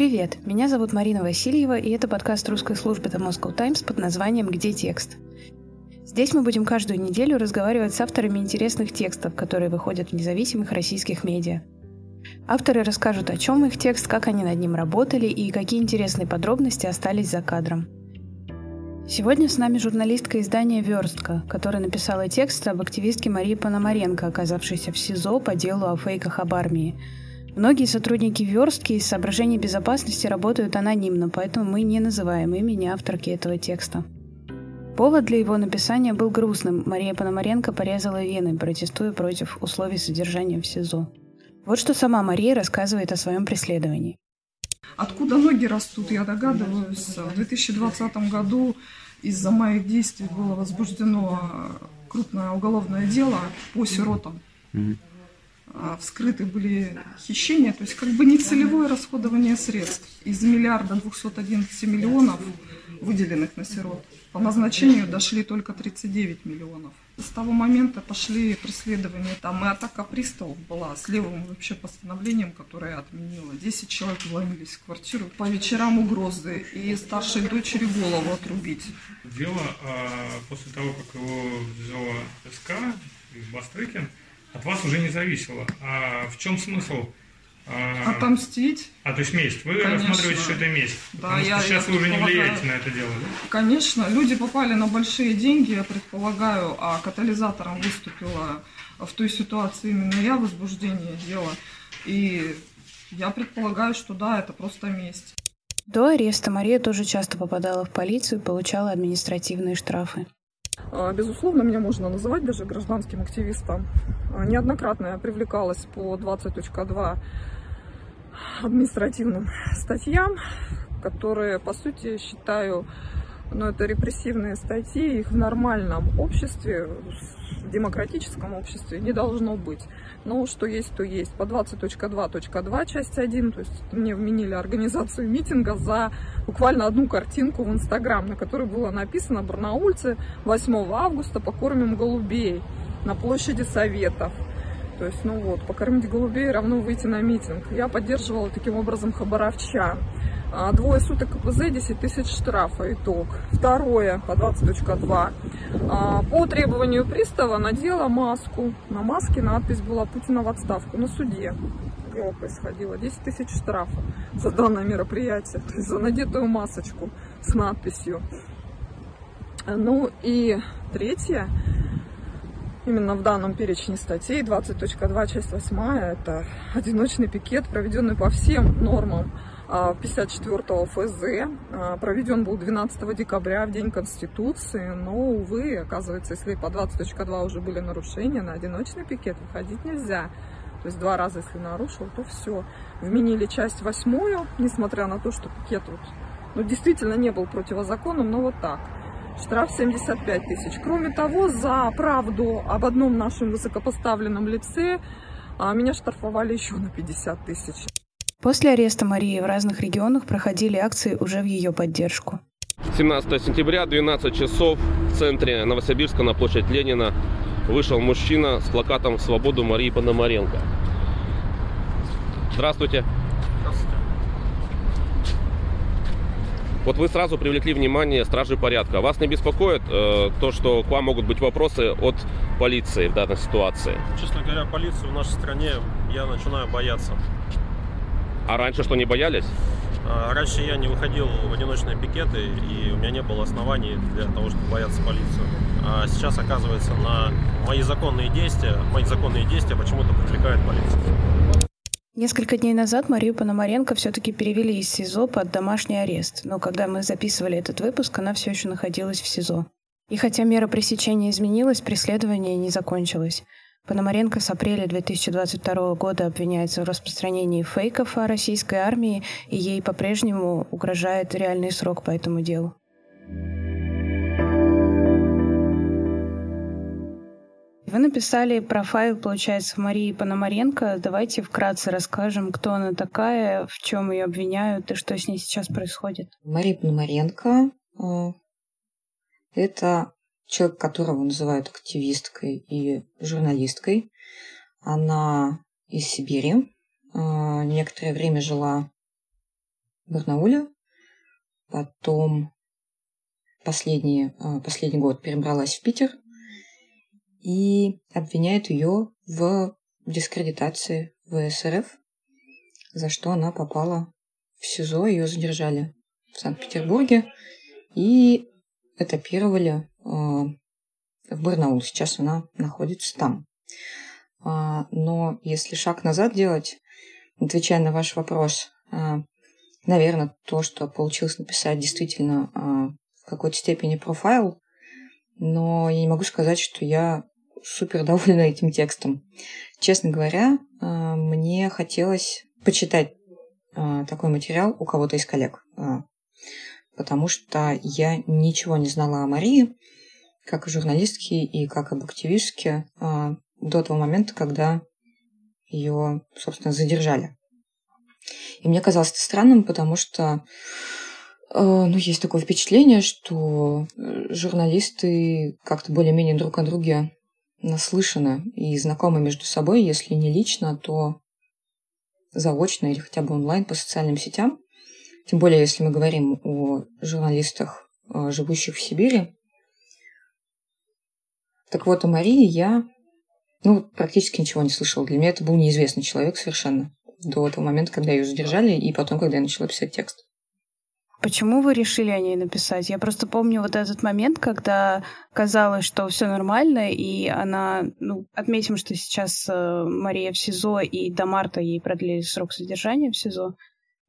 Привет, меня зовут Марина Васильева, и это подкаст русской службы The Moscow Times под названием «Где текст?». Здесь мы будем каждую неделю разговаривать с авторами интересных текстов, которые выходят в независимых российских медиа. Авторы расскажут, о чем их текст, как они над ним работали и какие интересные подробности остались за кадром. Сегодня с нами журналистка издания «Верстка», которая написала текст об активистке Марии Пономаренко, оказавшейся в СИЗО по делу о фейках об армии – Многие сотрудники верстки из соображений безопасности работают анонимно, поэтому мы не называем имени авторки этого текста. Повод для его написания был грустным. Мария Пономаренко порезала вены, протестуя против условий содержания в СИЗО. Вот что сама Мария рассказывает о своем преследовании. Откуда ноги растут, я догадываюсь. В 2020 году из-за моих действий было возбуждено крупное уголовное дело по сиротам. Mm-hmm. А, вскрыты были хищения, то есть как бы нецелевое расходование средств. Из миллиарда 211 миллионов, выделенных на сирот, по назначению дошли только 39 миллионов. С того момента пошли преследования, там и атака приставов была с левым вообще постановлением, которое отменило. 10 человек вломились в квартиру, по вечерам угрозы и старшей дочери голову отрубить. Дело а, после того, как его взяла СК, Бастрыкин, от вас уже не зависело. А в чем смысл? А, Отомстить. А, то есть месть. Вы Конечно. рассматриваете, что это месть. Да, потому я, что сейчас я вы уже не влияете на это дело, да? Конечно. Люди попали на большие деньги, я предполагаю, а катализатором выступила в той ситуации именно я, возбуждение дела. И я предполагаю, что да, это просто месть. До ареста Мария тоже часто попадала в полицию и получала административные штрафы. А, безусловно, меня можно называть даже гражданским активистом. А, неоднократно я привлекалась по 20.2 административным статьям, которые, по сути, считаю, ну, это репрессивные статьи, их в нормальном обществе, в демократическом обществе не должно быть. Но что есть, то есть. По 20.2.2, часть 1, то есть мне вменили организацию митинга за буквально одну картинку в Инстаграм, на которой было написано «Барнаульцы 8 августа покормим голубей» на площади Советов. То есть, ну вот, покормить голубей равно выйти на митинг. Я поддерживала таким образом хабаровчан. А, двое суток КПЗ, 10 тысяч штрафа, итог. Второе, по 20.2. А, по требованию пристава надела маску. На маске надпись была «Путина в отставку» на суде. Дело происходило. 10 тысяч штрафа за данное мероприятие. То есть за надетую масочку с надписью. Ну и третье именно в данном перечне статей 20.2, часть 8, это одиночный пикет, проведенный по всем нормам 54 ФЗ. А, проведен был 12 декабря, в День Конституции, но, увы, оказывается, если по 20.2 уже были нарушения, на одиночный пикет выходить нельзя. То есть два раза, если нарушил, то все. Вменили часть восьмую, несмотря на то, что пикет вот, ну, действительно не был противозаконным, но вот так штраф 75 тысяч. Кроме того, за правду об одном нашем высокопоставленном лице а, меня штрафовали еще на 50 тысяч. После ареста Марии в разных регионах проходили акции уже в ее поддержку. 17 сентября, 12 часов в центре Новосибирска на площадь Ленина вышел мужчина с плакатом «Свободу Марии Пономаренко». Здравствуйте. Вот вы сразу привлекли внимание стражи порядка. Вас не беспокоит э, то, что к вам могут быть вопросы от полиции в данной ситуации? Честно говоря, полицию в нашей стране я начинаю бояться. А раньше что, не боялись? А, раньше я не выходил в одиночные пикеты, и у меня не было оснований для того, чтобы бояться полицию. А сейчас, оказывается, на мои законные действия, мои законные действия почему-то привлекает полицию. Несколько дней назад Марию Пономаренко все-таки перевели из СИЗО под домашний арест, но когда мы записывали этот выпуск, она все еще находилась в СИЗО. И хотя мера пресечения изменилась, преследование не закончилось. Пономаренко с апреля 2022 года обвиняется в распространении фейков о российской армии, и ей по-прежнему угрожает реальный срок по этому делу. Вы написали профайл, получается, Марии Пономаренко. Давайте вкратце расскажем, кто она такая, в чем ее обвиняют и что с ней сейчас происходит. Мария Пономаренко э, – это человек, которого называют активисткой и журналисткой. Она из Сибири. Э, некоторое время жила в Барнауле, потом последний, а, последний год перебралась в Питер и обвиняет ее в дискредитации ВСРФ, за что она попала в СИЗО, ее задержали в Санкт-Петербурге и этапировали в Барнаул. Сейчас она находится там. А, но если шаг назад делать, отвечая на ваш вопрос, наверное, то, что получилось написать, действительно в какой-то степени профайл, но я не могу сказать, что я супер довольна этим текстом. Честно говоря, мне хотелось почитать такой материал у кого-то из коллег, потому что я ничего не знала о Марии, как о журналистке и как об активистке до того момента, когда ее, собственно, задержали. И мне казалось это странным, потому что ну, есть такое впечатление, что э, журналисты как-то более-менее друг о друге наслышаны и знакомы между собой, если не лично, то заочно или хотя бы онлайн по социальным сетям. Тем более, если мы говорим о журналистах, э, живущих в Сибири. Так вот, о Марии я ну, практически ничего не слышала. Для меня это был неизвестный человек совершенно до того момента, когда ее задержали, и потом, когда я начала писать текст. Почему вы решили о ней написать? Я просто помню вот этот момент, когда казалось, что все нормально, и она, ну, отметим, что сейчас э, Мария в СИЗО, и до марта ей продлили срок содержания в СИЗО.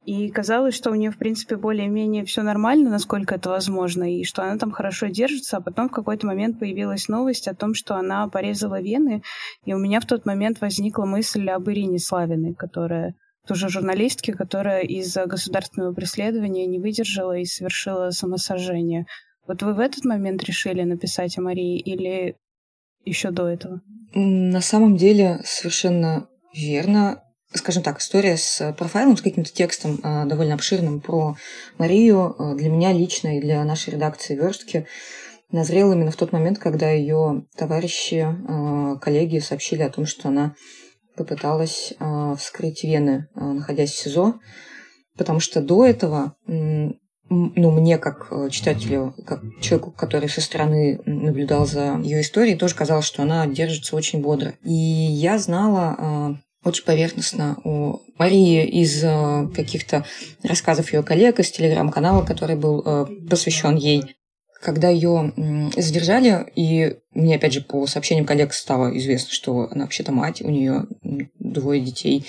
И казалось, что у нее, в принципе, более-менее все нормально, насколько это возможно, и что она там хорошо держится, а потом в какой-то момент появилась новость о том, что она порезала вены, и у меня в тот момент возникла мысль об Ирине Славиной, которая тоже журналистки, которая из-за государственного преследования не выдержала и совершила самосожжение. Вот вы в этот момент решили написать о Марии или еще до этого? На самом деле совершенно верно. Скажем так, история с профайлом, с каким-то текстом э, довольно обширным про Марию э, для меня лично и для нашей редакции «Верстки» назрела именно в тот момент, когда ее товарищи, э, коллеги сообщили о том, что она попыталась э, вскрыть вены, э, находясь в СИЗО, потому что до этого, ну, мне как э, читателю, как человеку, который со стороны наблюдал за ее историей, тоже казалось, что она держится очень бодро. И я знала э, очень поверхностно о Марии из э, каких-то рассказов ее коллег, из телеграм-канала, который был э, посвящен ей когда ее задержали, и мне, опять же, по сообщениям коллег стало известно, что она вообще-то мать, у нее двое детей,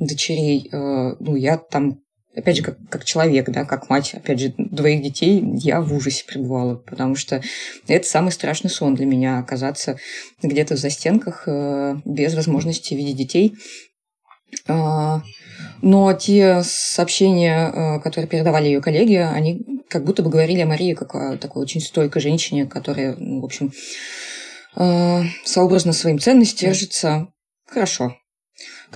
дочерей. Э, ну, я там, опять же, как, как человек, да, как мать, опять же, двоих детей, я в ужасе пребывала, потому что это самый страшный сон для меня, оказаться где-то в застенках э, без возможности видеть детей. А, но те сообщения, э, которые передавали ее коллеги, они как будто бы говорили о Марии как о такой очень стойкой женщине, которая, ну, в общем, э, сообразно своим ценностям держится хорошо,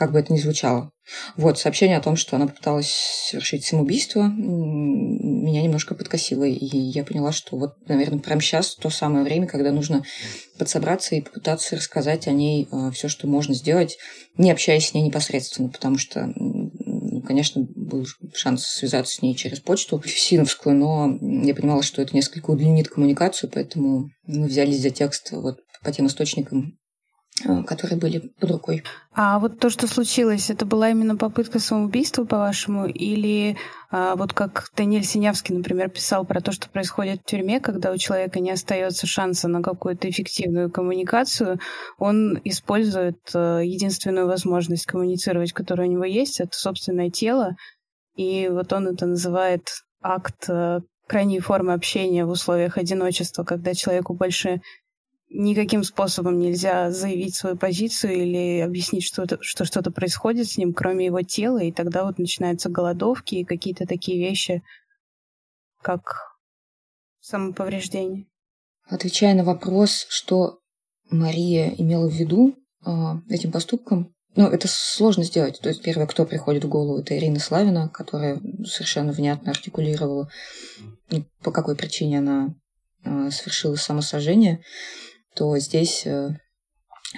как бы это ни звучало. Вот, сообщение о том, что она попыталась совершить самоубийство, меня немножко подкосило, и я поняла, что вот, наверное, прямо сейчас то самое время, когда нужно подсобраться и попытаться рассказать о ней э, все, что можно сделать, не общаясь с ней непосредственно, потому что конечно, был шанс связаться с ней через почту синовскую, но я понимала, что это несколько удлинит коммуникацию, поэтому мы взялись за текст вот по тем источникам, которые были под рукой. А вот то, что случилось, это была именно попытка самоубийства, по-вашему, или а, вот как Даниэль Синявский, например, писал про то, что происходит в тюрьме, когда у человека не остается шанса на какую-то эффективную коммуникацию, он использует а, единственную возможность коммуницировать, которая у него есть, это собственное тело, и вот он это называет акт а, крайней формы общения в условиях одиночества, когда человеку больше никаким способом нельзя заявить свою позицию или объяснить, что, что что-то происходит с ним, кроме его тела, и тогда вот начинаются голодовки и какие-то такие вещи, как самоповреждение. Отвечая на вопрос, что Мария имела в виду э, этим поступком, ну, это сложно сделать. То есть первое, кто приходит в голову, это Ирина Славина, которая совершенно внятно артикулировала, по какой причине она э, совершила самосожжение то здесь э,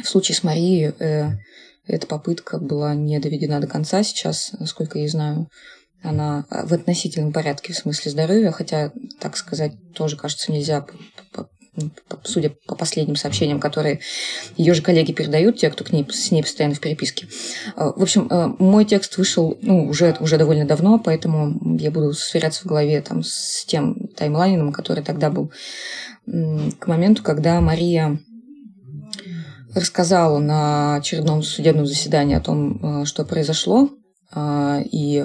в случае с Марией э, эта попытка была не доведена до конца сейчас, насколько я знаю. она в относительном порядке в смысле здоровья, хотя, так сказать, тоже, кажется, нельзя судя по последним сообщениям, которые ее же коллеги передают, те, кто к ней, с ней постоянно в переписке. А, в общем, а, мой текст вышел ну, уже, уже довольно давно, поэтому я буду сверяться в голове там, с тем таймлайном, который тогда был. К моменту, когда Мария рассказала на очередном судебном заседании о том, а, что произошло, и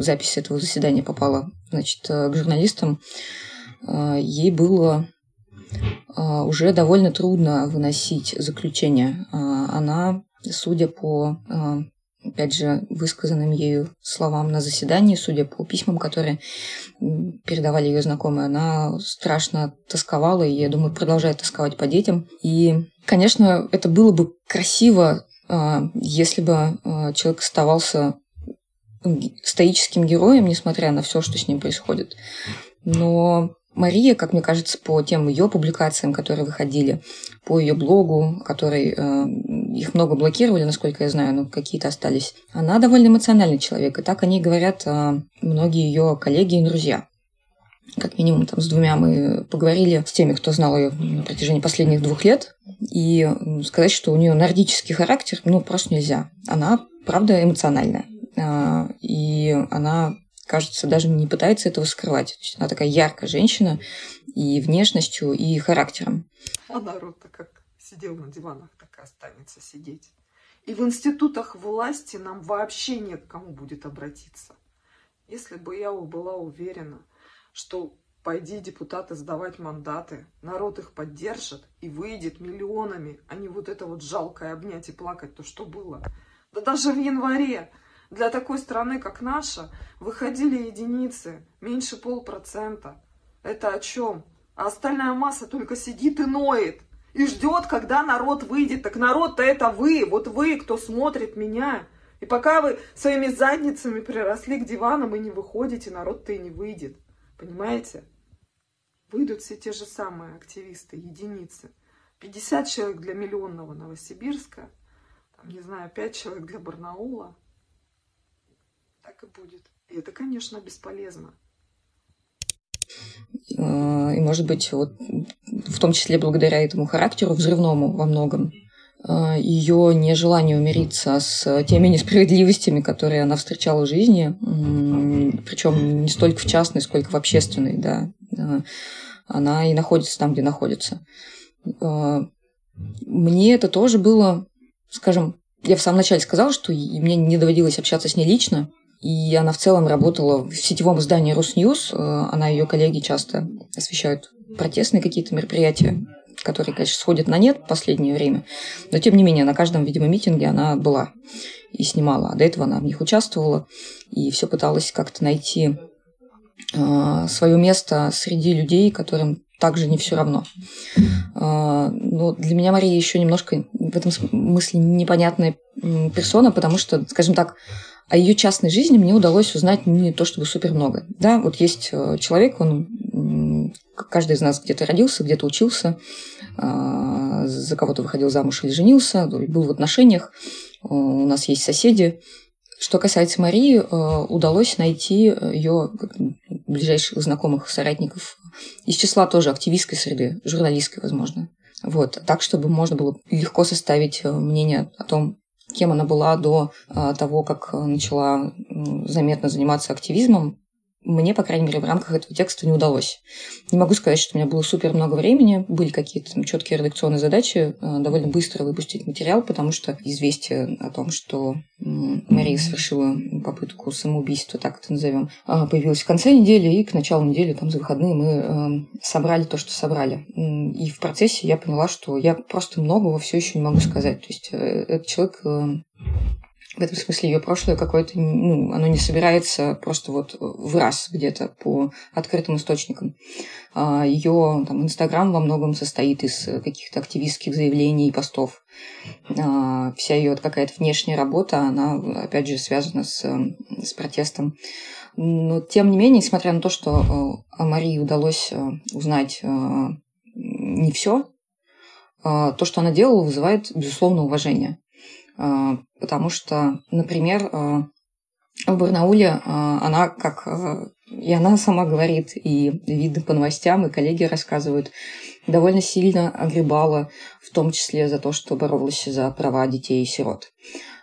запись этого заседания попала значит, к журналистам, ей было уже довольно трудно выносить заключение. А, она, судя по, а, опять же, высказанным ею словам на заседании, судя по письмам, которые передавали ее знакомые, она страшно тосковала, и, я думаю, продолжает тосковать по детям. И, конечно, это было бы красиво, если бы человек оставался стоическим героем, несмотря на все, что с ним происходит. Но Мария, как мне кажется, по тем ее публикациям, которые выходили, по ее блогу, который э, их много блокировали, насколько я знаю, но какие-то остались, она довольно эмоциональный человек. И так они говорят э, многие ее коллеги и друзья. Как минимум, там с двумя мы поговорили с теми, кто знал ее на протяжении последних двух лет. И сказать, что у нее нордический характер, ну, просто нельзя. Она, правда, эмоциональная. Э, и она кажется, даже не пытается этого скрывать. То есть она такая яркая женщина и внешностью, и характером. А народ-то как сидел на диванах, так и останется сидеть. И в институтах власти нам вообще нет к кому будет обратиться. Если бы я была уверена, что пойди депутаты сдавать мандаты, народ их поддержит и выйдет миллионами, а не вот это вот жалкое обнять и плакать, то что было. Да даже в январе для такой страны, как наша, выходили единицы, меньше полпроцента. Это о чем? А остальная масса только сидит и ноет. И ждет, когда народ выйдет. Так народ-то это вы, вот вы, кто смотрит меня. И пока вы своими задницами приросли к диванам и не выходите, народ-то и не выйдет. Понимаете? Выйдут все те же самые активисты, единицы. 50 человек для миллионного Новосибирска, там, не знаю, 5 человек для Барнаула – так и будет. И это, конечно, бесполезно. А, и, может быть, вот в том числе благодаря этому характеру взрывному во многом, а, ее нежелание умириться с теми несправедливостями, которые она встречала в жизни, причем не столько в частной, сколько в общественной, да, а, она и находится там, где находится. Мне это тоже было, скажем, я в самом начале сказала, что мне не доводилось общаться с ней лично, и она в целом работала в сетевом издании Росньюз. Э, она и ее коллеги часто освещают протестные какие-то мероприятия, которые, конечно, сходят на нет в последнее время. Но, тем не менее, на каждом, видимо, митинге она была и снимала. А до этого она в них участвовала и все пыталась как-то найти э, свое место среди людей, которым также не все равно. Э, но для меня Мария еще немножко в этом смысле непонятная персона, потому что, скажем так, о ее частной жизни мне удалось узнать не то чтобы супер много. Да, вот есть э, человек, он каждый из нас где-то родился, где-то учился, а, за кого-то выходил замуж или женился, был в отношениях, у нас есть соседи. Что касается Марии, э, удалось найти ее ближайших знакомых соратников из числа тоже активистской среды, журналистской, возможно. Вот, так, чтобы можно было легко составить э, мнение о том, кем она была до а, того, как начала заметно заниматься активизмом, мне, по крайней мере, в рамках этого текста не удалось. Не могу сказать, что у меня было супер много времени, были какие-то четкие редакционные задачи, э, довольно быстро выпустить материал, потому что известие о том, что Мария совершила попытку самоубийства, так это назовем, а, появилось в конце недели, и к началу недели, там за выходные, мы эм, собрали то, что собрали. И в процессе я поняла, что я просто многого все еще не могу сказать. То есть э, этот человек эм, в этом смысле ее прошлое какое-то, ну, оно не собирается просто вот в раз где-то по открытым источникам. А ее там Инстаграм во многом состоит из каких-то активистских заявлений и постов. А, вся ее какая-то внешняя работа, она, опять же, связана с, с протестом. Но, тем не менее, несмотря на то, что э, о Марии удалось э, узнать э, не все, то, что она делала, вызывает, безусловно, уважение. А, потому что, например, а, в Барнауле она, как и она сама говорит, и видно по новостям, и коллеги рассказывают, довольно сильно огребала, в том числе за то, что боролась за права детей и сирот.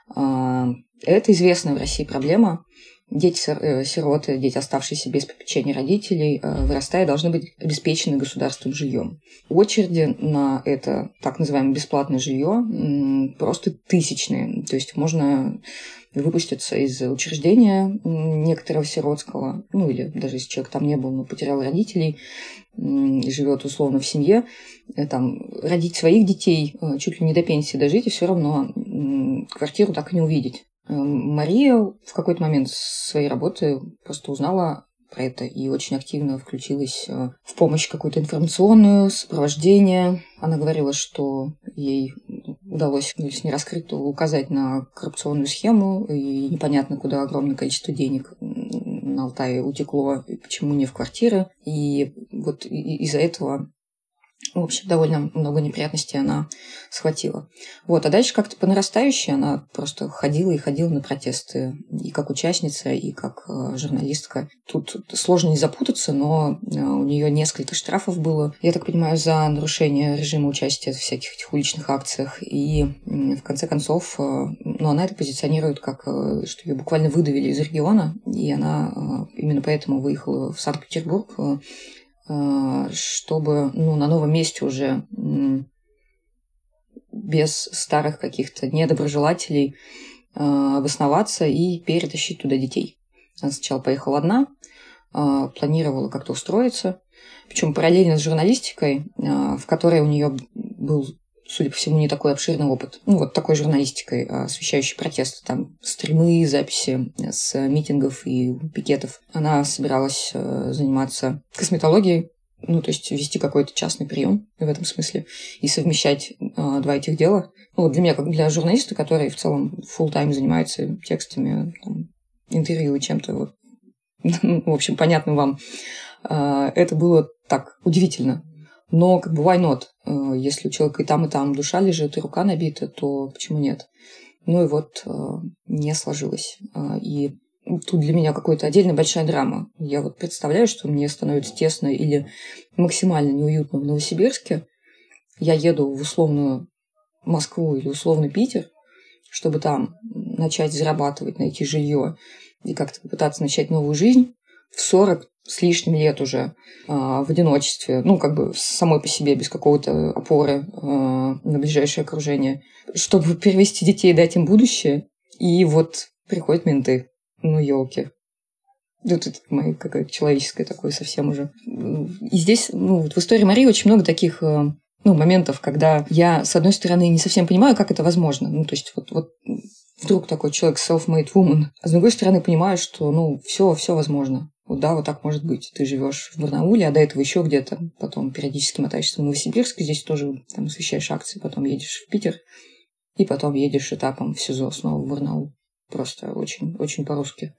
Это известная в России проблема дети-сироты, э, дети, оставшиеся без попечения родителей, э, вырастая, должны быть обеспечены государственным жильем. Очереди на это так называемое бесплатное жилье просто тысячные. То есть можно выпуститься из учреждения некоторого сиротского, ну или даже если человек там не был, но потерял родителей, и живет условно в семье, э, там, родить своих детей чуть ли не до пенсии дожить, и все равно квартиру так и не увидеть. Эм, Мария в какой-то момент своей работы просто узнала про это и очень активно включилась э, в помощь какую-то информационную, сопровождение. Она говорила, что ей удалось, ну, если не раскрыть, то указать на коррупционную схему, и непонятно, куда огромное количество денег на Алтае утекло, и почему не в квартиры. И вот из-за этого в общем, довольно много неприятностей она схватила. Вот, а дальше как-то по нарастающей она просто ходила и ходила на протесты и как участница, и как э, журналистка. Тут сложно не запутаться, но э, у нее несколько штрафов было, я так понимаю, за нарушение режима участия в всяких этих уличных акциях. И в конце концов, э, ну, она это позиционирует как, что ее буквально выдавили из региона, и она именно поэтому выехала в Санкт-Петербург чтобы ну, на новом месте уже без старых каких-то недоброжелателей а, обосноваться и перетащить туда детей. Она сначала поехала одна, а, планировала как-то устроиться, причем параллельно с журналистикой, в которой у нее был судя по всему, не такой обширный опыт. Ну, вот такой журналистикой, а, освещающей протесты, там, стримы, записи с митингов и пикетов. Она собиралась э, заниматься косметологией, ну, то есть вести какой-то частный прием в этом смысле и совмещать э, два этих дела. Ну, вот для меня, как для журналиста, который в целом full тайм занимается текстами, там, интервью чем-то, вот, в общем, понятно вам, э, это было так удивительно. Но как бы why not? Э, если у человека и там, и там душа лежит, и рука набита, то почему нет? Ну и вот э, не сложилось. Э, и тут для меня какая-то отдельная большая драма. Я вот представляю, что мне становится тесно или максимально неуютно в Новосибирске. Я еду в условную Москву или условный Питер, чтобы там начать зарабатывать, найти жилье и как-то попытаться начать новую жизнь в 40 с лишним лет уже а, в одиночестве, ну, как бы самой по себе, без какого-то опоры а, на ближайшее окружение, чтобы перевести детей дать им будущее. И вот приходят менты. Ну, елки. Вот это мое какое-то человеческое такое совсем уже. И здесь, ну, вот в истории Марии очень много таких а, ну, моментов, когда я, с одной стороны, не совсем понимаю, как это возможно. Ну, то есть вот, вот вдруг такой человек self-made woman, а с другой стороны понимаю, что, ну, все, все возможно. Вот да, вот так может быть. Ты живешь в Барнауле, а до этого еще где-то. Потом периодически мотаешься в Новосибирск, здесь тоже там освещаешь акции, потом едешь в Питер, и потом едешь этапом в СИЗО снова в Барнаул. Просто очень, очень по-русски.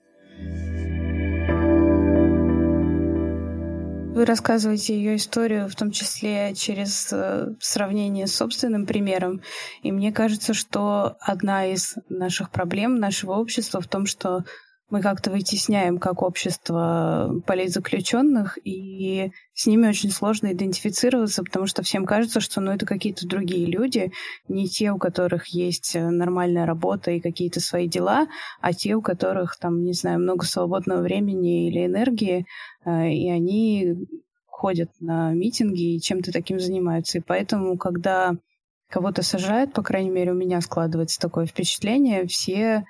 Вы рассказываете ее историю, в том числе через э, сравнение с собственным примером. И мне кажется, что одна из наших проблем нашего общества в том, что мы как-то вытесняем как общество политзаключенных, и с ними очень сложно идентифицироваться, потому что всем кажется, что ну, это какие-то другие люди, не те, у которых есть э, нормальная работа и какие-то свои дела, а те, у которых, там, не знаю, много свободного времени или энергии, э, и они ходят на митинги и чем-то таким занимаются. И поэтому, когда кого-то сажают, по крайней мере, у меня складывается такое впечатление, все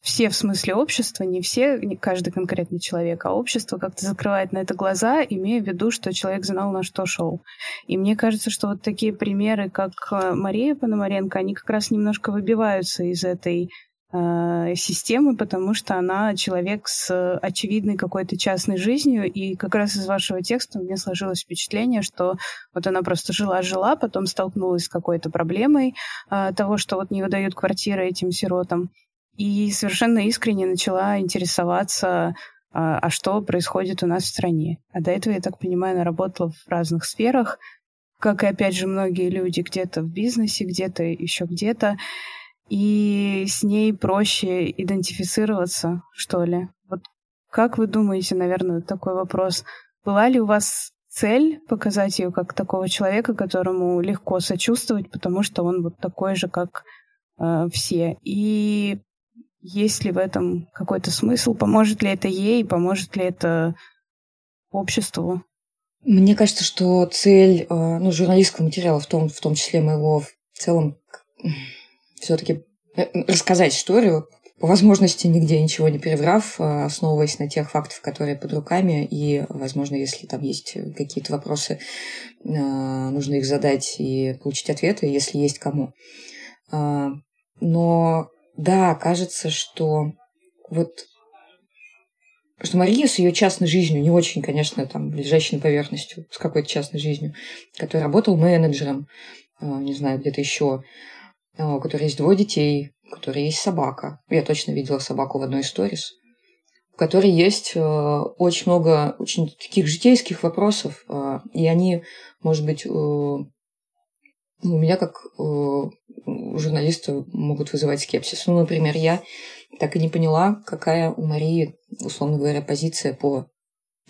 все в смысле общества, не все, не каждый конкретный человек, а общество как-то закрывает на это глаза, имея в виду, что человек знал, на что шел. И мне кажется, что вот такие примеры, как э, Мария Пономаренко, они как раз немножко выбиваются из этой э, системы, потому что она человек с очевидной какой-то частной жизнью, и как раз из вашего текста меня сложилось впечатление, что вот она просто жила-жила, потом столкнулась с какой-то проблемой э, того, что вот не выдают квартиры этим сиротам, и совершенно искренне начала интересоваться, а, а что происходит у нас в стране. А до этого, я так понимаю, она работала в разных сферах, как и, опять же, многие люди где-то в бизнесе, где-то еще где-то. и с ней проще идентифицироваться, что ли. Вот как вы думаете, наверное, такой вопрос. Была ли у вас цель показать ее как такого человека, которому легко сочувствовать, потому что он вот такой же, как э, все? И есть ли в этом какой-то смысл? Поможет ли это ей? Поможет ли это обществу? Мне кажется, что цель э, ну, журналистского материала, в том, в том числе моего, в целом, все-таки э, рассказать историю, по возможности нигде ничего не переврав, э, основываясь на тех фактах, которые под руками, и, возможно, если там есть какие-то вопросы, нужно их задать и получить ответы, если есть кому. Но да, кажется, что вот что Мария с ее частной жизнью, не очень, конечно, там, лежащей на поверхностью, с какой-то частной жизнью, которая работал менеджером, э, не знаю, где-то еще, э, у которой есть двое детей, у которой есть собака. Я точно видела собаку в одной из сторис. У которой есть э, очень много очень таких житейских вопросов, и они, может быть, у меня как журналиста могут вызывать скепсис. Ну, например, я так и не поняла, какая у Марии, условно говоря, позиция по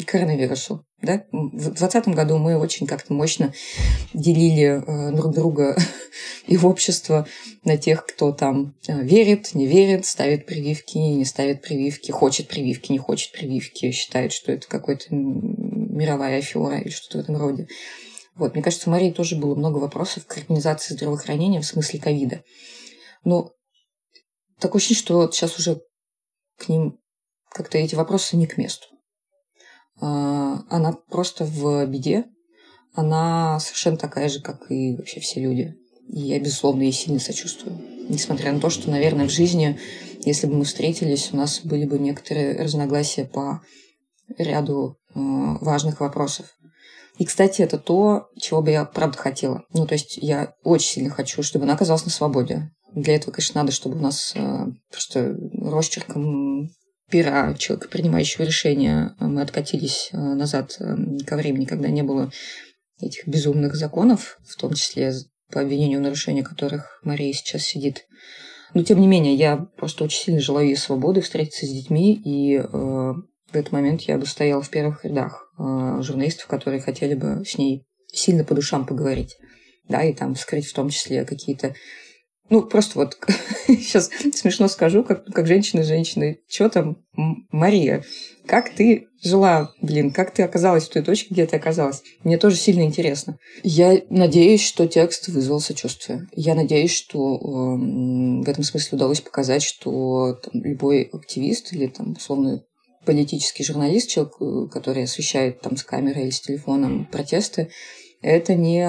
коронавирусу. Да? В 2020 году мы очень как-то мощно делили э, друг друга и общество на тех, кто там э, верит, не верит, ставит прививки, не ставит прививки, хочет прививки, не хочет прививки, считает, что это какой-то мировая афера или что-то в этом роде. Вот, мне кажется, у Марии тоже было много вопросов к организации здравоохранения в смысле ковида. Но такое ощущение, что вот сейчас уже к ним как-то эти вопросы не к месту. А, она просто в беде. Она совершенно такая же, как и вообще все люди. И я, безусловно, ей сильно сочувствую. Несмотря на то, что, наверное, в жизни, если бы мы встретились, у нас были бы некоторые разногласия по ряду а, важных вопросов. И, кстати, это то, чего бы я правда хотела. Ну, то есть я очень сильно хочу, чтобы она оказалась на свободе. Для этого, конечно, надо, чтобы у нас э, просто росчерком пера человека, принимающего решения, э, мы откатились э, назад э, ко времени, когда не было этих безумных законов, в том числе по обвинению в нарушении которых Мария сейчас сидит. Но, тем не менее, я просто очень сильно желаю ей свободы встретиться с детьми, и э, в этот момент я бы стояла в первых рядах журналистов, которые хотели бы с ней сильно по душам поговорить. Да, и там скрыть в том числе какие-то ну, просто вот сейчас смешно скажу, как, как женщина женщины. Что там, Мария? Как ты жила, блин, как ты оказалась в той точке, где ты оказалась? Мне тоже сильно интересно. Я надеюсь, что текст вызвал сочувствие. Я надеюсь, что э, в этом смысле удалось показать, что там, любой активист или, там, условно, политический журналист, человек, э, который освещает там с камерой или с телефоном протесты, это не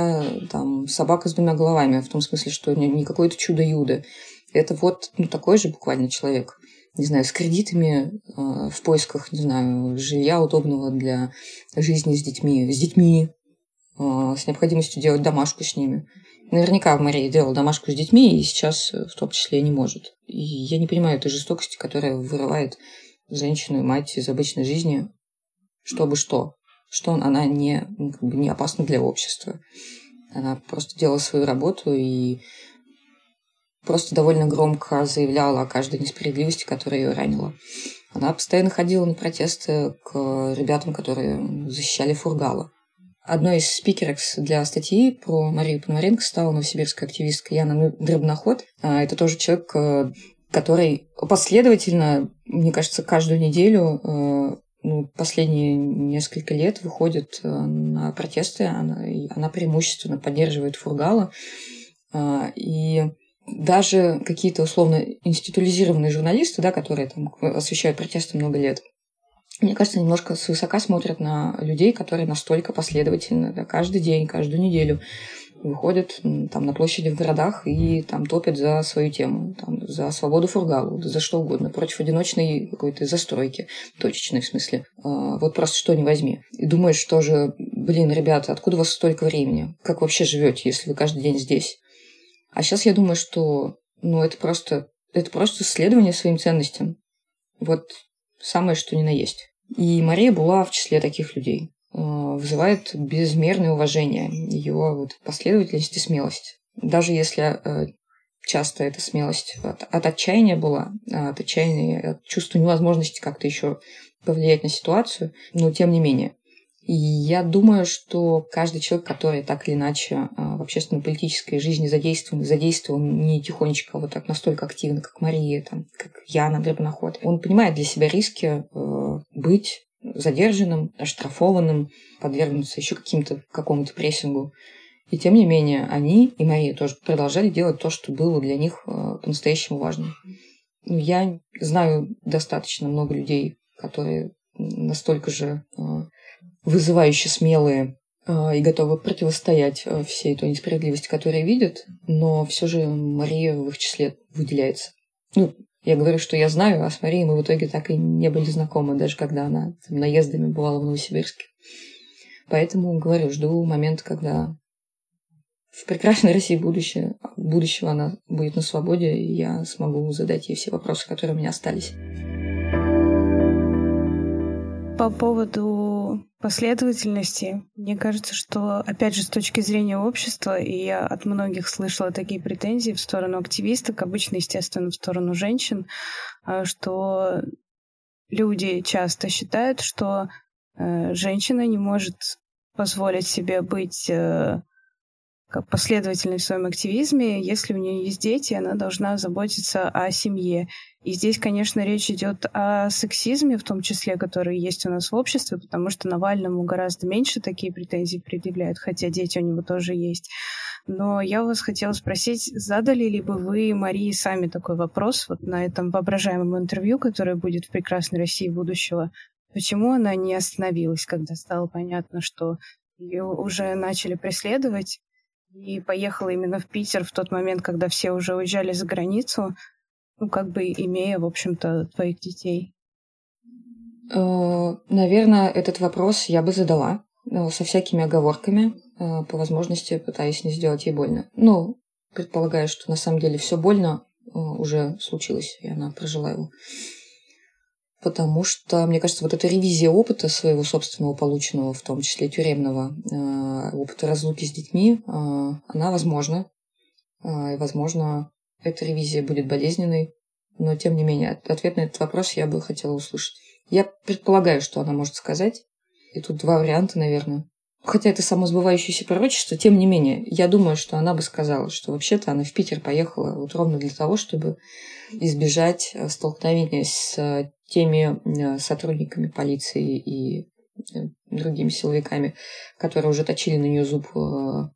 там собака с двумя головами, в том смысле, что не, не какое-то чудо-юдо. Это вот ну, такой же буквально человек. Не знаю, с кредитами, э, в поисках, не знаю, жилья удобного для жизни с детьми, с детьми, э, с необходимостью делать домашку с ними. Наверняка Мария делала домашку с детьми и сейчас в том числе не может. И я не понимаю этой жестокости, которая вырывает женщину и мать из обычной жизни, чтобы что что она не, ну, как бы не опасна для общества. Она просто делала свою работу и просто довольно громко заявляла о каждой несправедливости, которая ее ранила. Она постоянно ходила на протесты к ребятам, которые защищали Фургала. Одной из спикеров для статьи про Марию Пономаренко стала новосибирская активистка Яна Дробноход. А, это тоже человек, э, который последовательно, мне кажется, каждую неделю э, ну, последние несколько лет выходит э, на протесты. Она, она преимущественно поддерживает Фургала. А, и даже какие-то условно институализированные журналисты, да, которые там освещают протесты много лет, мне кажется, немножко свысока смотрят на людей, которые настолько последовательно, да, каждый день, каждую неделю выходят там на площади в городах и там топят за свою тему, там, за свободу фургалу, за что угодно, против одиночной какой-то застройки, точечной в смысле. А, вот просто что не возьми. И думаешь, что же, блин, ребята, откуда у вас столько времени? Как вообще живете, если вы каждый день здесь? А сейчас я думаю, что ну, это просто, это просто следование своим ценностям. Вот самое, что ни на есть. И Мария была в числе таких людей. Вызывает безмерное уважение, ее вот последовательность и смелость. Даже если э, часто эта смелость от, от отчаяния была, от отчаяния, от чувства невозможности как-то еще повлиять на ситуацию, но тем не менее. И я думаю, что каждый человек, который так или иначе а, в общественно-политической жизни задействован, задействован не тихонечко, а вот так настолько активно, как Мария, там, как я на Дребноход, он понимает для себя риски э, быть задержанным, оштрафованным, подвергнуться еще каким-то какому-то прессингу. И тем не менее, они и Мария тоже продолжали делать то, что было для них э, по-настоящему важным. Ну, я знаю достаточно много людей, которые настолько же э, вызывающе смелые э, и готовы противостоять всей той несправедливости, которую видят, но все же Мария в их числе выделяется. Ну, я говорю, что я знаю, а с Марией мы в итоге так и не были знакомы, даже когда она там, наездами бывала в Новосибирске. Поэтому, говорю, жду момента, когда в прекрасной России будущее, будущего она будет на свободе, и я смогу задать ей все вопросы, которые у меня остались. По поводу последовательности, мне кажется, что, опять же, с точки зрения общества, и я от многих слышала такие претензии в сторону активисток, обычно, естественно, в сторону женщин, а, что люди часто считают, что э, женщина не может позволить себе быть э, как последовательной в своем активизме. Если у нее есть дети, она должна заботиться о семье. И здесь, конечно, речь идет о сексизме, в том числе, который есть у нас в обществе, потому что Навальному гораздо меньше такие претензии предъявляют, хотя дети у него тоже есть. Но я вас хотела спросить, задали ли бы вы Марии сами такой вопрос вот на этом воображаемом интервью, которое будет в «Прекрасной России будущего», почему она не остановилась, когда стало понятно, что ее уже начали преследовать, и поехала именно в Питер в тот момент, когда все уже уезжали за границу, ну, как бы имея, в общем-то, твоих детей? Э, наверное, этот вопрос я бы задала э, со всякими оговорками, э, по возможности пытаясь не сделать ей больно. Ну, предполагаю, что на самом деле все больно уже случилось, и она прожила его потому что, мне кажется, вот эта ревизия опыта своего собственного полученного, в том числе тюремного, опыта разлуки с детьми, она возможна. И, возможно, эта ревизия будет болезненной, но, тем не менее, ответ на этот вопрос я бы хотела услышать. Я предполагаю, что она может сказать. И тут два варианта, наверное. Хотя это само сбывающееся пророчество, тем не менее, я думаю, что она бы сказала, что вообще-то она в Питер поехала вот ровно для того, чтобы избежать столкновения с теми э, сотрудниками полиции и э, другими силовиками, которые уже точили на нее зуб э, в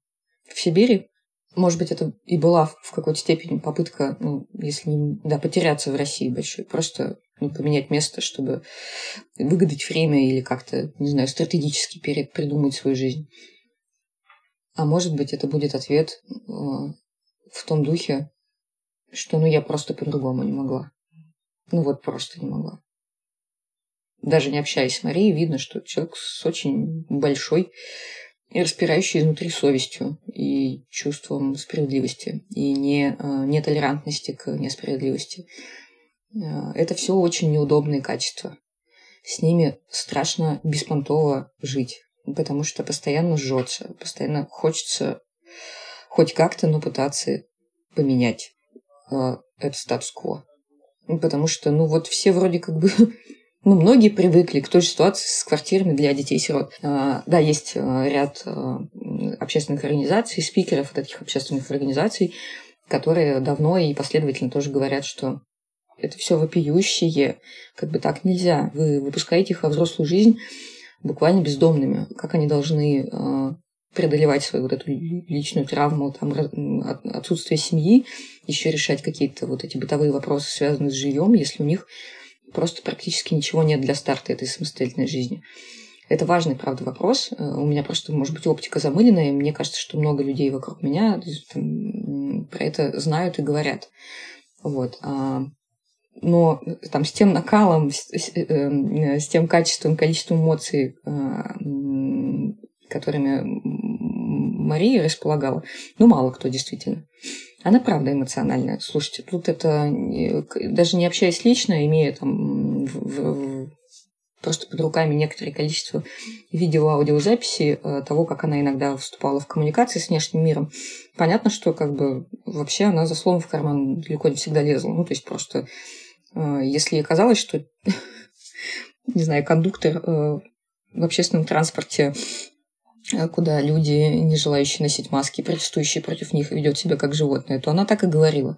Сибири. Может быть, это и была в какой-то степени попытка, ну, если не да, потеряться в России большой, просто ну, поменять место, чтобы выгадать время или как-то, не знаю, стратегически придумать свою жизнь. А может быть, это будет ответ э, в том духе, что ну я просто по-другому не могла. Ну вот просто не могла даже не общаясь с Марией, видно, что человек с очень большой и распирающей изнутри совестью и чувством справедливости и не, э, нетолерантности к несправедливости. Э, это все очень неудобные качества. С ними страшно беспонтово жить, потому что постоянно жжется, постоянно хочется хоть как-то, но пытаться поменять э, этот статус-кво. Потому что, ну вот все вроде как бы ну, многие привыкли к той же ситуации с квартирами для детей-сирот. А, да, есть а, ряд а, общественных организаций, спикеров от этих общественных организаций, которые давно и последовательно тоже говорят, что это все вопиющее, как бы так нельзя. Вы выпускаете их во взрослую жизнь буквально бездомными. Как они должны преодолевать свою вот эту личную травму, там, отсутствие семьи, еще решать какие-то вот эти бытовые вопросы, связанные с жильем, если у них просто практически ничего нет для старта этой самостоятельной жизни. Это важный, правда, вопрос. Э, у меня просто, может быть, оптика замыленная. Мне кажется, что много людей вокруг меня там, про это знают и говорят. Вот. А, но там с тем накалом, с, с, э, тем качеством, количеством эмоций, которыми Мария располагала, ну, мало кто действительно. Она правда эмоциональная. Слушайте, тут это даже не общаясь лично, имея там в, в, просто под руками некоторое количество видео-аудиозаписей э, того, как она иногда вступала в коммуникации с внешним миром. Понятно, что как бы вообще она за словом в карман далеко не всегда лезла. Ну, то есть просто э, если казалось, что, не знаю, кондуктор э, в общественном транспорте куда люди, не желающие носить маски, протестующие против них, ведет себя как животное, то она так и говорила.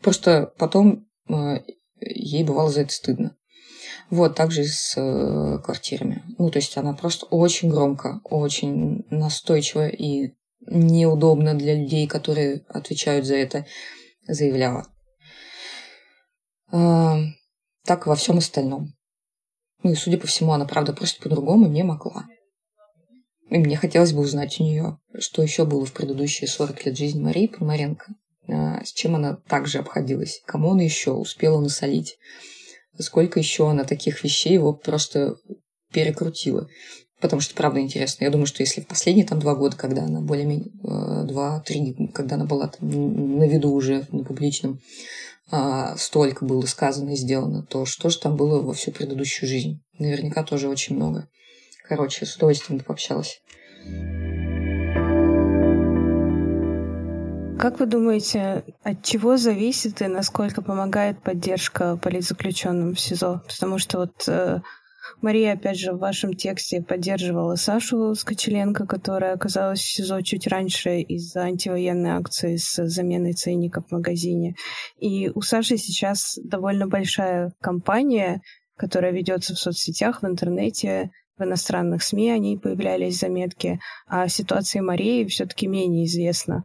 Просто потом э, ей бывало за это стыдно. Вот, также и с э, квартирами. Ну, то есть она просто очень громко, очень настойчиво и неудобно для людей, которые отвечают за это, заявляла. Э, так во всем остальном. Ну и, судя по всему, она, правда, просто по-другому не могла. И мне хотелось бы узнать у нее, что еще было в предыдущие 40 лет жизни Марии Пономаренко, а, с чем она также обходилась, кому она еще успела насолить, сколько еще она таких вещей его просто перекрутила. Потому что, правда, интересно. Я думаю, что если в последние там два года, когда она более-менее, э, два-три, когда она была там на виду уже на публичном, а, столько было сказано и сделано, то что же там было во всю предыдущую жизнь? Наверняка тоже очень много. Короче, с удовольствием пообщалась. Как вы думаете, от чего зависит и насколько помогает поддержка политзаключенным в СИЗО? Потому что вот э, Мария, опять же, в вашем тексте поддерживала Сашу Скочеленко, которая оказалась в СИЗО чуть раньше из-за антивоенной акции с заменой ценника в магазине. И у Саши сейчас довольно большая кампания, которая ведется в соцсетях, в интернете, в иностранных СМИ о ней появлялись заметки, а о ситуации Марии все-таки менее известно.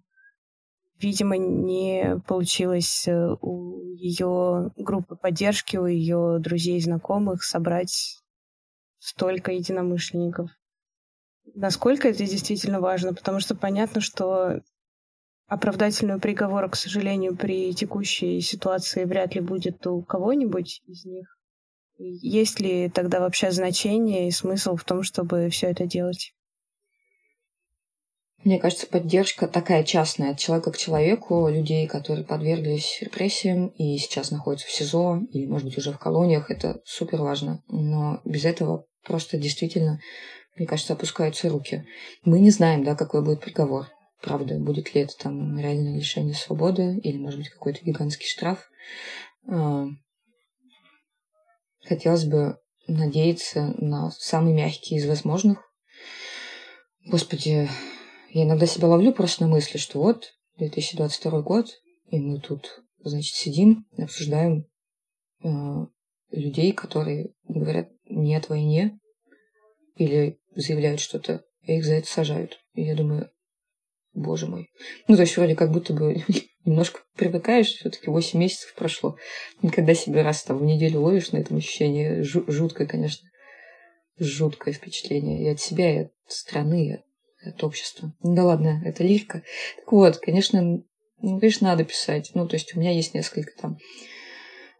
Видимо, не получилось э, у ее группы поддержки, у ее друзей и знакомых собрать столько единомышленников. Насколько это действительно важно? Потому что понятно, что оправдательного приговора, к сожалению, при текущей ситуации вряд ли будет у кого-нибудь из них. Есть ли тогда вообще значение и смысл в том, чтобы все это делать? Мне кажется, поддержка такая частная от человека к человеку, людей, которые подверглись репрессиям и сейчас находятся в СИЗО или, может быть, уже в колониях, это супер важно. Но без этого просто действительно, мне кажется, опускаются руки. Мы не знаем, да, какой будет приговор. Правда, будет ли это там реальное лишение свободы или, может быть, какой-то гигантский штраф. Хотелось бы надеяться на самый мягкий из возможных. Господи, я иногда себя ловлю просто на мысли, что вот 2022 год, и мы тут, значит, сидим обсуждаем э, людей, которые говорят «нет войне» или заявляют что-то, и их за это сажают. И я думаю, боже мой. Ну, то есть вроде как будто бы немножко привыкаешь, все-таки 8 месяцев прошло. Никогда себе раз там в неделю ловишь на этом ощущение. Жуткое, конечно. Жуткое впечатление. И от себя, и от страны, и от общества. Ну да ладно, это лирика. Так вот, конечно, ну, конечно, надо писать. Ну, то есть у меня есть несколько там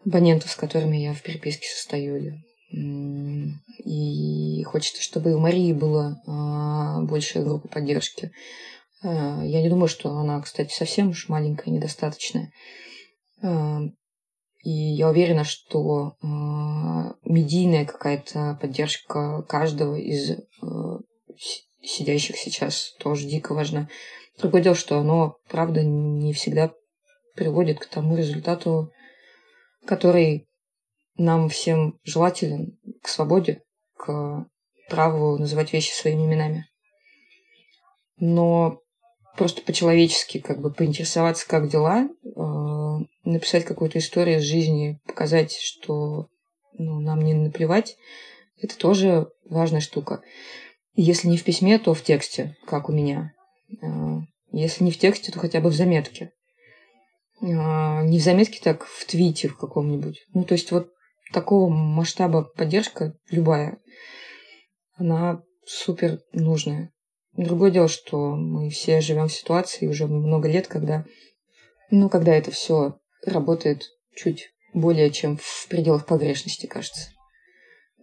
абонентов, с которыми я в переписке состою. И хочется, чтобы у Марии была а, большая группа поддержки. Э, я не думаю, что она, кстати, совсем уж маленькая, недостаточная. Э, и я уверена, что э, медийная какая-то поддержка каждого из сидящих сейчас тоже дико важна. Другое дело, что оно, правда, не всегда приводит к тому результату, который нам всем желателен, к свободе, к праву называть вещи своими именами. Но просто по-человечески как бы поинтересоваться, как дела, э, написать какую-то историю из жизни, показать, что ну, нам не наплевать, это тоже важная штука. Если не в письме, то в тексте, как у меня. Э, если не в тексте, то хотя бы в заметке. Э, не в заметке, так в твите в каком-нибудь. Ну, то есть вот такого масштаба поддержка, любая, она супер нужная. Другое дело, что мы все живем в ситуации уже много лет, когда, ну, когда это все работает чуть более чем в пределах погрешности, кажется.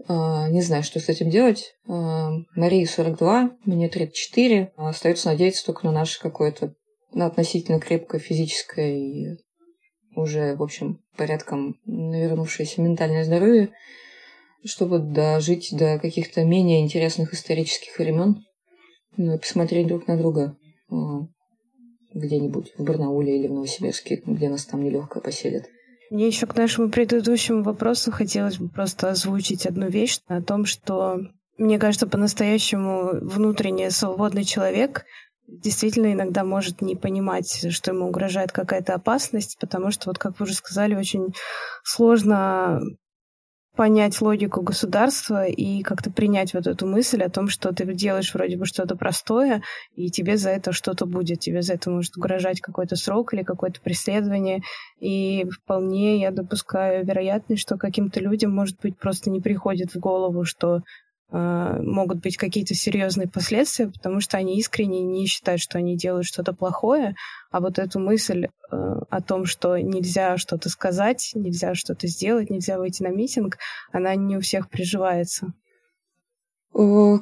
А, не знаю, что с этим делать. А, Марии 42, мне 34. Остается надеяться только на наше какое-то на относительно крепкое физическое и уже, в общем, порядком вернувшееся ментальное здоровье, чтобы дожить до каких-то менее интересных исторических времен ну, и посмотреть друг на друга где-нибудь в Барнауле или в Новосибирске, где нас там нелегко поселят. Мне еще к нашему предыдущему вопросу хотелось бы просто озвучить одну вещь о том, что мне кажется, по-настоящему внутренне свободный человек действительно иногда может не понимать, что ему угрожает какая-то опасность, потому что, вот как вы уже сказали, очень сложно понять логику государства и как-то принять вот эту мысль о том, что ты делаешь вроде бы что-то простое, и тебе за это что-то будет. Тебе за это может угрожать какой-то срок или какое-то преследование. И вполне я допускаю вероятность, что каким-то людям, может быть, просто не приходит в голову, что могут быть какие-то серьезные последствия, потому что они искренне не считают, что они делают что-то плохое, а вот эту мысль э, о том, что нельзя что-то сказать, нельзя что-то сделать, нельзя выйти на митинг, она не у всех приживается.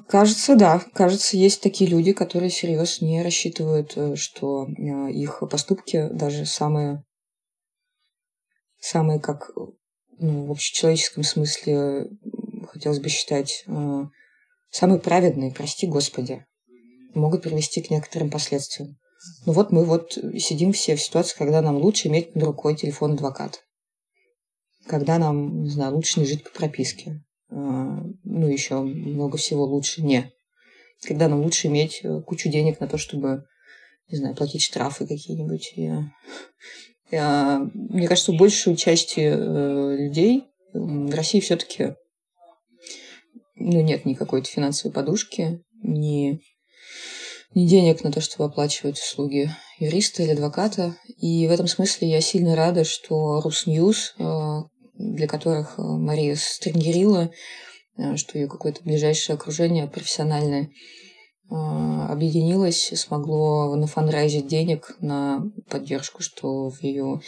Кажется, да. Кажется, есть такие люди, которые серьезно не рассчитывают, э, что э, их поступки, даже самые, самые как ну, в общечеловеческом смысле хотелось бы считать, э, самые праведные, прости Господи, могут привести к некоторым последствиям. Ну вот мы вот сидим все в ситуации, когда нам лучше иметь под рукой телефон адвоката. Когда нам, не знаю, лучше не жить по прописке. Э, ну, еще много всего лучше не. Когда нам лучше иметь э, кучу денег на то, чтобы, не знаю, платить штрафы какие-нибудь. Мне кажется, большую часть людей в России все-таки ну, нет никакой финансовой подушки, ни, ни денег на то, чтобы оплачивать услуги юриста или адвоката. И в этом смысле я сильно рада, что Русньюз, э, для которых э, Мария стрингерила, э, что ее какое-то ближайшее окружение профессиональное объединилось, смогло нафанрайзить денег на поддержку, что в ее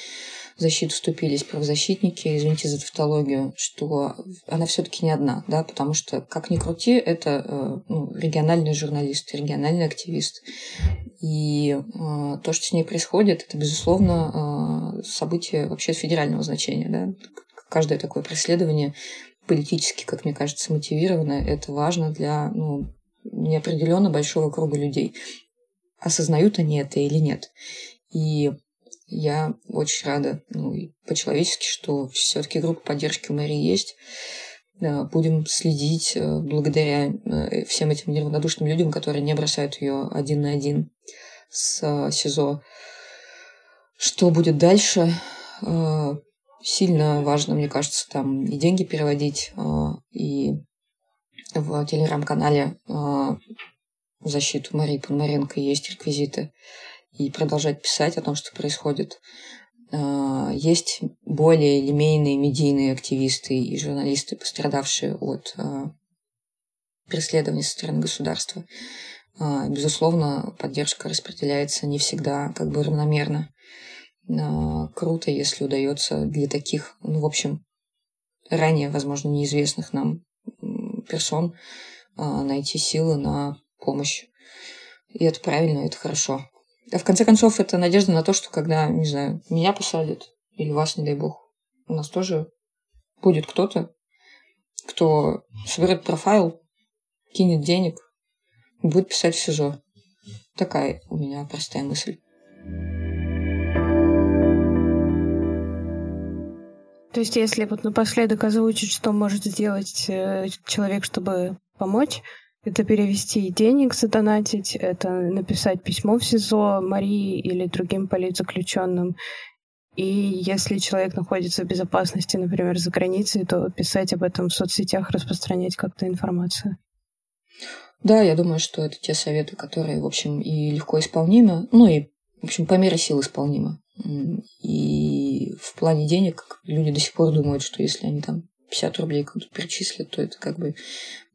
защиту вступились правозащитники, извините за тавтологию, что она все-таки не одна, да, потому что, как ни крути, это э, ну, региональный журналист, региональный активист. И э, то, что с ней происходит, это, безусловно, э, событие вообще федерального значения, да. Каждое такое преследование политически, как мне кажется, мотивированное, это важно для ну, неопределенно большого круга людей. Осознают они это или нет. И я очень рада, ну, по-человечески, что все-таки группа поддержки у Марии есть. Будем следить э, благодаря э, всем этим неравнодушным людям, которые не бросают ее один на один с э, СИЗО. Что будет дальше? Сильно важно, мне кажется, там и деньги переводить, и в телеграм-канале в защиту Марии Пономаренко есть реквизиты и продолжать писать о том, что происходит. А, есть более или менее медийные активисты и журналисты, пострадавшие от а, преследования со стороны государства. А, безусловно, поддержка распределяется не всегда как бы равномерно. Круто, если удается для таких, ну, в общем, ранее, возможно, неизвестных нам персон найти силы на помощь. И это правильно, это хорошо. А в конце концов, это надежда на то, что когда, не знаю, меня посадят, или вас, не дай бог, у нас тоже будет кто-то, кто соберет профайл, кинет денег, будет писать в СИЗО. Такая у меня простая мысль. То есть, если вот напоследок озвучить, что может сделать э, человек, чтобы помочь, это перевести денег, задонатить, это написать письмо в СИЗО Марии или другим политзаключенным. И если человек находится в безопасности, например, за границей, то писать об этом в соцсетях, распространять как-то информацию. Да, я думаю, что это те советы, которые, в общем, и легко исполнимы, ну и, в общем, по мере сил исполнимы. И в плане денег люди до сих пор думают, что если они там 50 рублей кому-то перечислят, то это как бы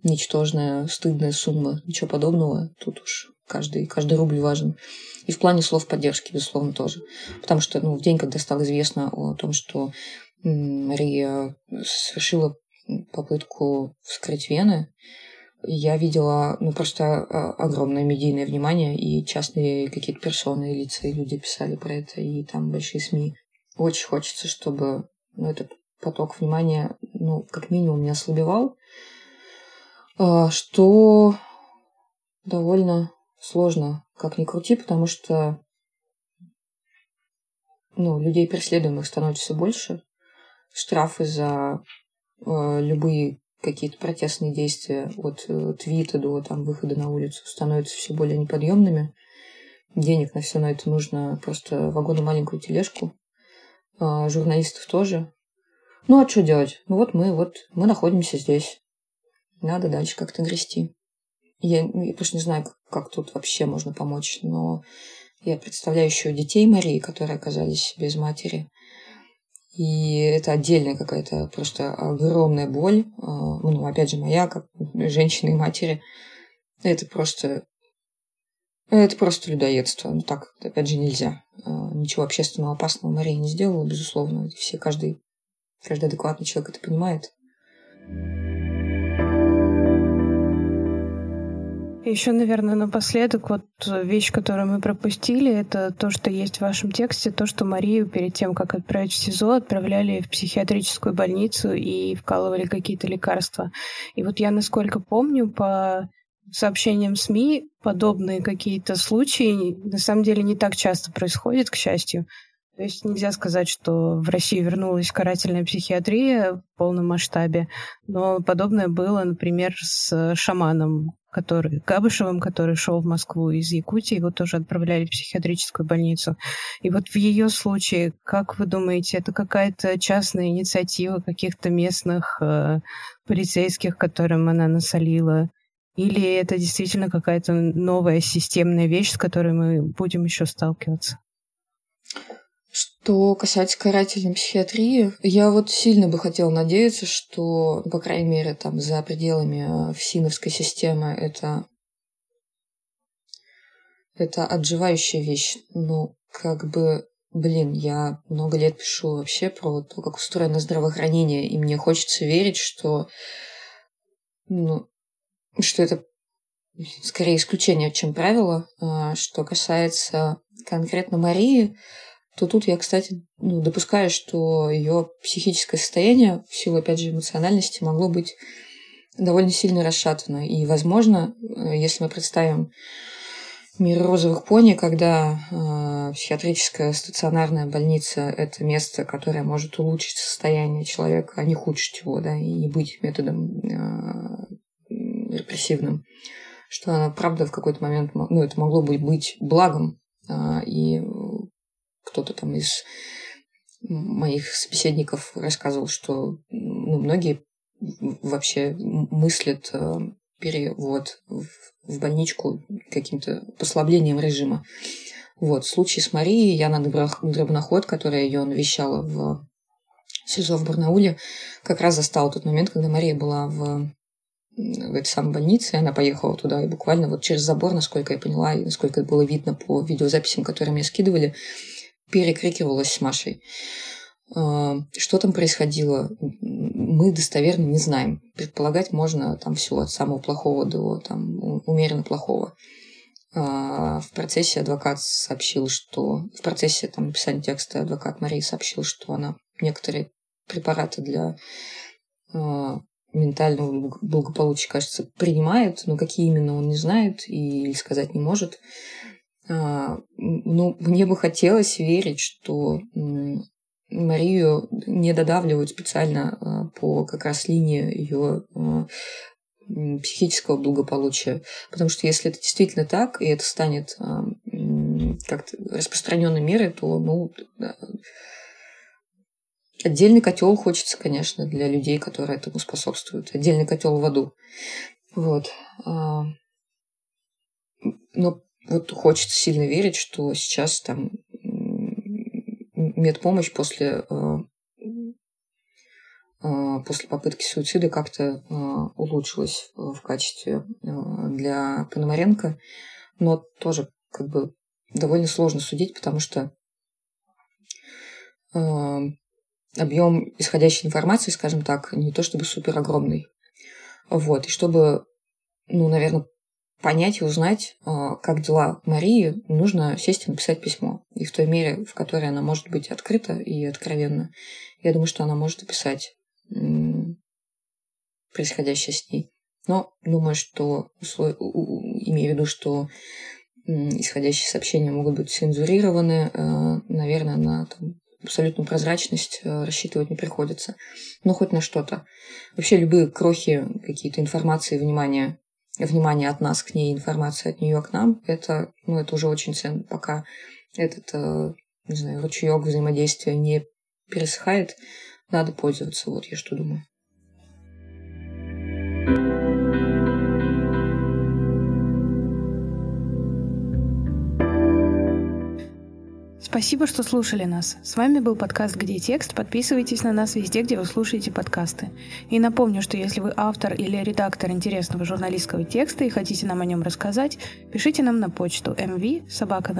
ничтожная, стыдная сумма. Ничего подобного. Тут уж каждый, каждый рубль важен. И в плане слов поддержки, безусловно, тоже. Потому что ну, в день, когда стало известно о том, что Мария совершила попытку вскрыть вены, я видела ну, просто а, огромное медийное внимание, и частные какие-то персоны, лица, и люди писали про это, и там большие СМИ. Очень хочется, чтобы ну, этот поток внимания, ну, как минимум, не ослабевал, а, что довольно сложно, как ни крути, потому что ну, людей преследуемых становится больше. Штрафы за э, любые какие-то протестные действия от э, твита до там, выхода на улицу становятся все более неподъемными. Денег на все на это нужно просто вагону маленькую тележку. Э, журналистов тоже. Ну, а что делать? Ну, вот мы, вот мы находимся здесь. Надо дальше как-то грести. Я, я просто не знаю, как, как тут вообще можно помочь, но я представляю еще детей Марии, которые оказались без матери. И это отдельная какая-то просто огромная боль. А, ну, опять же, моя, как женщины и матери. Это просто... Это просто людоедство. Ну, так, опять же, нельзя. А, ничего общественного опасного Мария не сделала, безусловно. Все, каждый, каждый адекватный человек это понимает. Еще, наверное, напоследок, вот вещь, которую мы пропустили, это то, что есть в вашем тексте, то, что Марию перед тем, как отправить в СИЗО, отправляли в психиатрическую больницу и вкалывали какие-то лекарства. И вот я, насколько помню, по сообщениям СМИ, подобные какие-то случаи на самом деле не так часто происходят, к счастью. То есть нельзя сказать, что в России вернулась карательная психиатрия в полном масштабе, но подобное было, например, с шаманом, который, Габышевым, который шел в Москву из Якутии, его тоже отправляли в психиатрическую больницу. И вот в ее случае, как вы думаете, это какая-то частная инициатива каких-то местных э, полицейских, которым она насолила? Или это действительно какая-то новая системная вещь, с которой мы будем еще сталкиваться? Что касается карательной психиатрии, я вот сильно бы хотела надеяться, что, по крайней мере, там за пределами э, ФСИНовской системы это это отживающая вещь. Ну, как бы, блин, я много лет пишу вообще про то, как устроено здравоохранение, и мне хочется верить, что, ну, что это скорее исключение, чем правило. А, что касается конкретно Марии, то тут я, кстати, ну, допускаю, что ее психическое состояние в силу, опять же, эмоциональности могло быть довольно сильно расшатано. И, возможно, э, если мы представим мир розовых пони, когда э, психиатрическая стационарная больница – это место, которое может улучшить состояние человека, а не ухудшить его, да, и не быть методом э, репрессивным, что она, правда, в какой-то момент, ну, это могло быть, быть благом, э, и кто-то там из моих собеседников рассказывал, что ну, многие вообще мыслят э, перевод в больничку каким-то послаблением режима. Вот, в случае с Марией Яна Дробноход, которая ее навещала в СИЗО в Барнауле, как раз застала тот момент, когда Мария была в, в этой самой больнице, она поехала туда, и буквально вот через забор, насколько я поняла, и насколько это было видно по видеозаписям, которые мне скидывали, перекрикивалась с Машей. А, что там происходило, мы достоверно не знаем. Предполагать можно там все от самого плохого до там, умеренно плохого. А, в процессе адвокат сообщил, что... В процессе там, написания текста адвокат Марии сообщил, что она некоторые препараты для а, ментального благополучия, кажется, принимает, но какие именно он не знает и сказать не может. А, ну, мне бы хотелось верить, что Марию не додавливают специально а, по как раз линии ее а, психического благополучия. Потому что если это действительно так, и это станет как-то распространенной мерой, то ну, отдельный котел хочется, конечно, для людей, которые этому способствуют. Отдельный котел в аду. Вот. Но вот хочется сильно верить, что сейчас там медпомощь после, э, э, после попытки суицида как-то э, улучшилась в качестве для Пономаренко, но тоже как бы довольно сложно судить, потому что объем исходящей информации, скажем так, не то чтобы супер огромный. Вот, и чтобы, ну, наверное, понять и узнать, а, как дела Марии, нужно сесть и написать письмо. И в той мере, в которой она может быть открыта и откровенна, я думаю, что она может описать происходящее с ней. Но думаю, что, имею в виду, что исходящие сообщения могут быть цензурированы. Э, наверное, на там, абсолютную прозрачность э, рассчитывать не приходится. Но хоть на что-то. Вообще любые крохи какие-то информации, внимания, внимание от нас к ней, информация от нее к нам, это, ну, это уже очень ценно. Пока этот, э, не знаю, ручеек взаимодействия не пересыхает, надо пользоваться. Вот я что думаю. Спасибо, что слушали нас. С вами был подкаст «Где текст?». Подписывайтесь на нас везде, где вы слушаете подкасты. И напомню, что если вы автор или редактор интересного журналистского текста и хотите нам о нем рассказать, пишите нам на почту mv собака